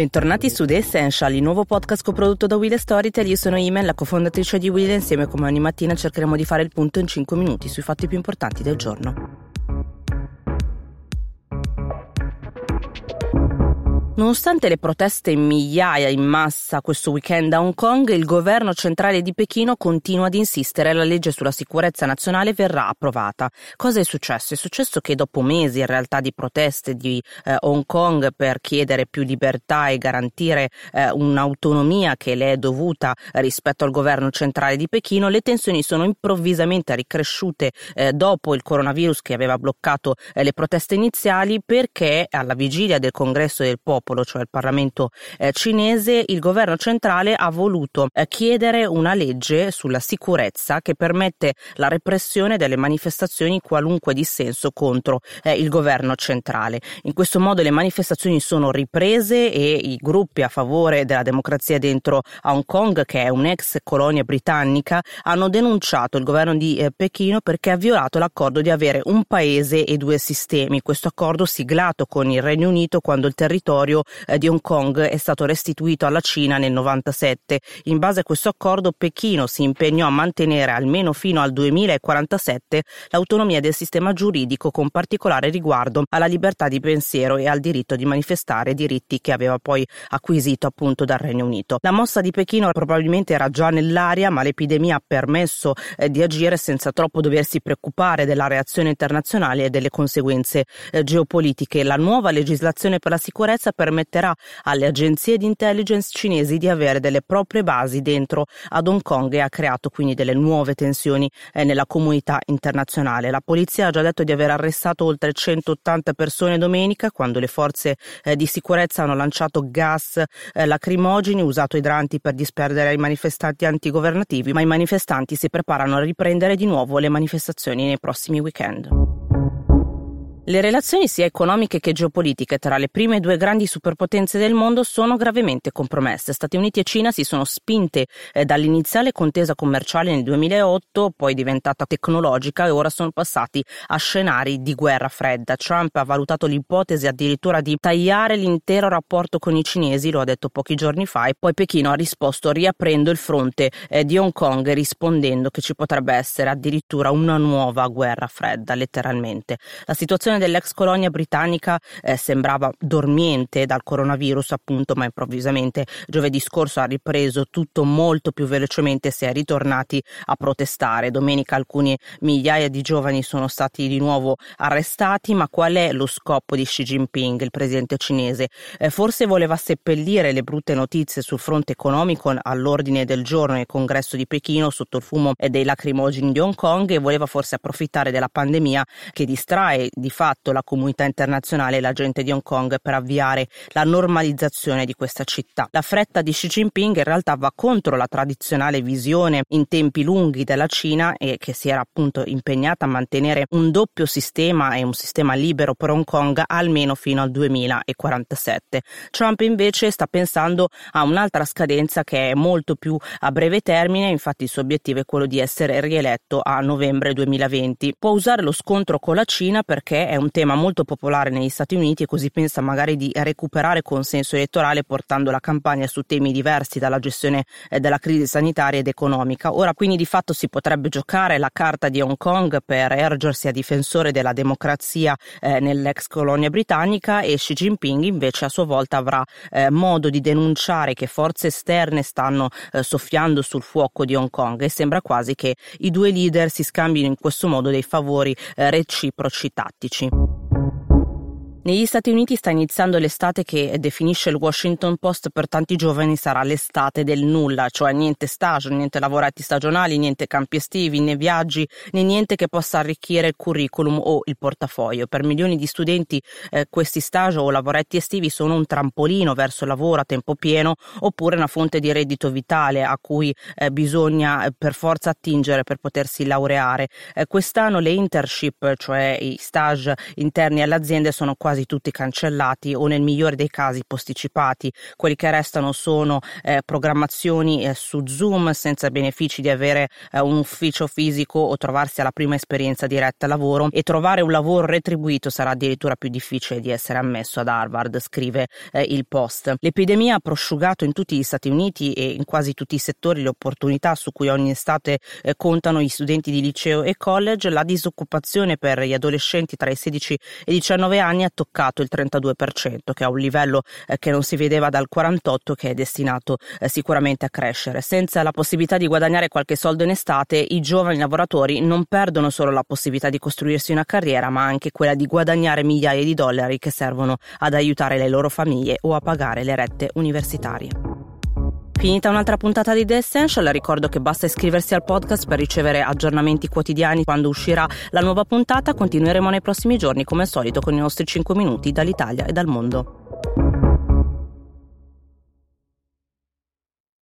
Bentornati su The Essential, il nuovo podcast coprodotto da Will Storytel. Io sono Imen, la cofondatrice di Will insieme come ogni mattina cercheremo di fare il punto in 5 minuti sui fatti più importanti del giorno. Nonostante le proteste in migliaia in massa questo weekend a Hong Kong, il governo centrale di Pechino continua ad insistere la legge sulla sicurezza nazionale verrà approvata. Cosa è successo? È successo che dopo mesi in realtà di proteste di eh, Hong Kong per chiedere più libertà e garantire eh, un'autonomia che le è dovuta rispetto al governo centrale di Pechino, le tensioni sono improvvisamente ricresciute eh, dopo il coronavirus che aveva bloccato eh, le proteste iniziali perché alla vigilia del congresso del popolo popolo, cioè il Parlamento eh, cinese, il governo centrale ha voluto eh, chiedere una legge sulla sicurezza che permette la repressione delle manifestazioni qualunque dissenso contro eh, il governo centrale. In questo modo le manifestazioni sono riprese e i gruppi a favore della democrazia dentro Hong Kong, che è un'ex colonia britannica, hanno denunciato il governo di eh, Pechino perché ha violato l'accordo di avere un paese e due sistemi. Questo accordo siglato con il Regno Unito quando il territorio eh, di Hong Kong è stato restituito alla Cina nel 97. In base a questo accordo Pechino si impegnò a mantenere almeno fino al 2047 l'autonomia del sistema giuridico con particolare riguardo alla libertà di pensiero e al diritto di manifestare diritti che aveva poi acquisito appunto dal Regno Unito. La mossa di Pechino probabilmente era già nell'aria ma l'epidemia ha permesso eh, di agire senza troppo doversi preoccupare della reazione internazionale e delle conseguenze eh, geopolitiche. La nuova legislazione per la sicurezza permetterà alle agenzie di intelligence cinesi di avere delle proprie basi dentro ad Hong Kong e ha creato quindi delle nuove tensioni eh, nella comunità internazionale. La polizia ha già detto di aver arrestato oltre 180 persone domenica quando le forze eh, di sicurezza hanno lanciato gas eh, lacrimogeni, usato idranti per disperdere i manifestanti antigovernativi, ma i manifestanti si preparano a riprendere di nuovo le manifestazioni nei prossimi weekend. Le relazioni sia economiche che geopolitiche tra le prime due grandi superpotenze del mondo sono gravemente compromesse. Stati Uniti e Cina si sono spinte eh, dall'iniziale contesa commerciale nel 2008, poi diventata tecnologica e ora sono passati a scenari di guerra fredda. Trump ha valutato l'ipotesi addirittura di tagliare l'intero rapporto con i cinesi, lo ha detto pochi giorni fa, e poi Pechino ha risposto riaprendo il fronte eh, di Hong Kong rispondendo che ci potrebbe essere addirittura una nuova guerra fredda, letteralmente. La situazione dell'ex colonia britannica eh, sembrava dormiente dal coronavirus appunto, ma improvvisamente giovedì scorso ha ripreso tutto molto più velocemente si è ritornati a protestare. Domenica alcune migliaia di giovani sono stati di nuovo arrestati, ma qual è lo scopo di Xi Jinping, il presidente cinese? Eh, forse voleva seppellire le brutte notizie sul fronte economico all'ordine del giorno nel congresso di Pechino sotto il fumo dei lacrimogeni di Hong Kong e voleva forse approfittare della pandemia che distrae di fatto la comunità internazionale e la gente di Hong Kong per avviare la normalizzazione di questa città. La fretta di Xi Jinping in realtà va contro la tradizionale visione in tempi lunghi della Cina e che si era appunto impegnata a mantenere un doppio sistema e un sistema libero per Hong Kong almeno fino al 2047. Trump invece sta pensando a un'altra scadenza che è molto più a breve termine, infatti il suo obiettivo è quello di essere rieletto a novembre 2020. Può usare lo scontro con la Cina perché è un tema molto popolare negli Stati Uniti e così pensa magari di recuperare consenso elettorale portando la campagna su temi diversi dalla gestione eh, della crisi sanitaria ed economica. Ora quindi di fatto si potrebbe giocare la carta di Hong Kong per ergersi a difensore della democrazia eh, nell'ex colonia britannica e Xi Jinping invece a sua volta avrà eh, modo di denunciare che forze esterne stanno eh, soffiando sul fuoco di Hong Kong e sembra quasi che i due leader si scambino in questo modo dei favori eh, reciproci tattici. Arrivederci. Negli Stati Uniti sta iniziando l'estate che definisce il Washington Post per tanti giovani sarà l'estate del nulla, cioè niente stage, niente lavoretti stagionali, niente campi estivi, né viaggi, né niente che possa arricchire il curriculum o il portafoglio. Per milioni di studenti eh, questi stage o lavoretti estivi sono un trampolino verso lavoro a tempo pieno oppure una fonte di reddito vitale a cui eh, bisogna eh, per forza attingere per potersi laureare. Eh, quest'anno le internship, cioè i stage interni alle aziende, sono quasi quasi tutti cancellati o nel migliore dei casi posticipati. Quelli che restano sono eh, programmazioni eh, su Zoom senza benefici di avere eh, un ufficio fisico o trovarsi alla prima esperienza diretta al lavoro e trovare un lavoro retribuito sarà addirittura più difficile di essere ammesso ad Harvard, scrive eh, il Post. L'epidemia ha prosciugato in tutti gli Stati Uniti e in quasi tutti i settori le opportunità su cui ogni estate eh, contano gli studenti di liceo e college. La disoccupazione per gli adolescenti tra i 16 e i 19 anni ha toccato il 32%, che è un livello eh, che non si vedeva dal 48 che è destinato eh, sicuramente a crescere. Senza la possibilità di guadagnare qualche soldo in estate, i giovani lavoratori non perdono solo la possibilità di costruirsi una carriera, ma anche quella di guadagnare migliaia di dollari che servono ad aiutare le loro famiglie o a pagare le rette universitarie. Finita un'altra puntata di The Essential, ricordo che basta iscriversi al podcast per ricevere aggiornamenti quotidiani quando uscirà la nuova puntata. Continueremo nei prossimi giorni come al solito con i nostri 5 minuti dall'Italia e dal mondo.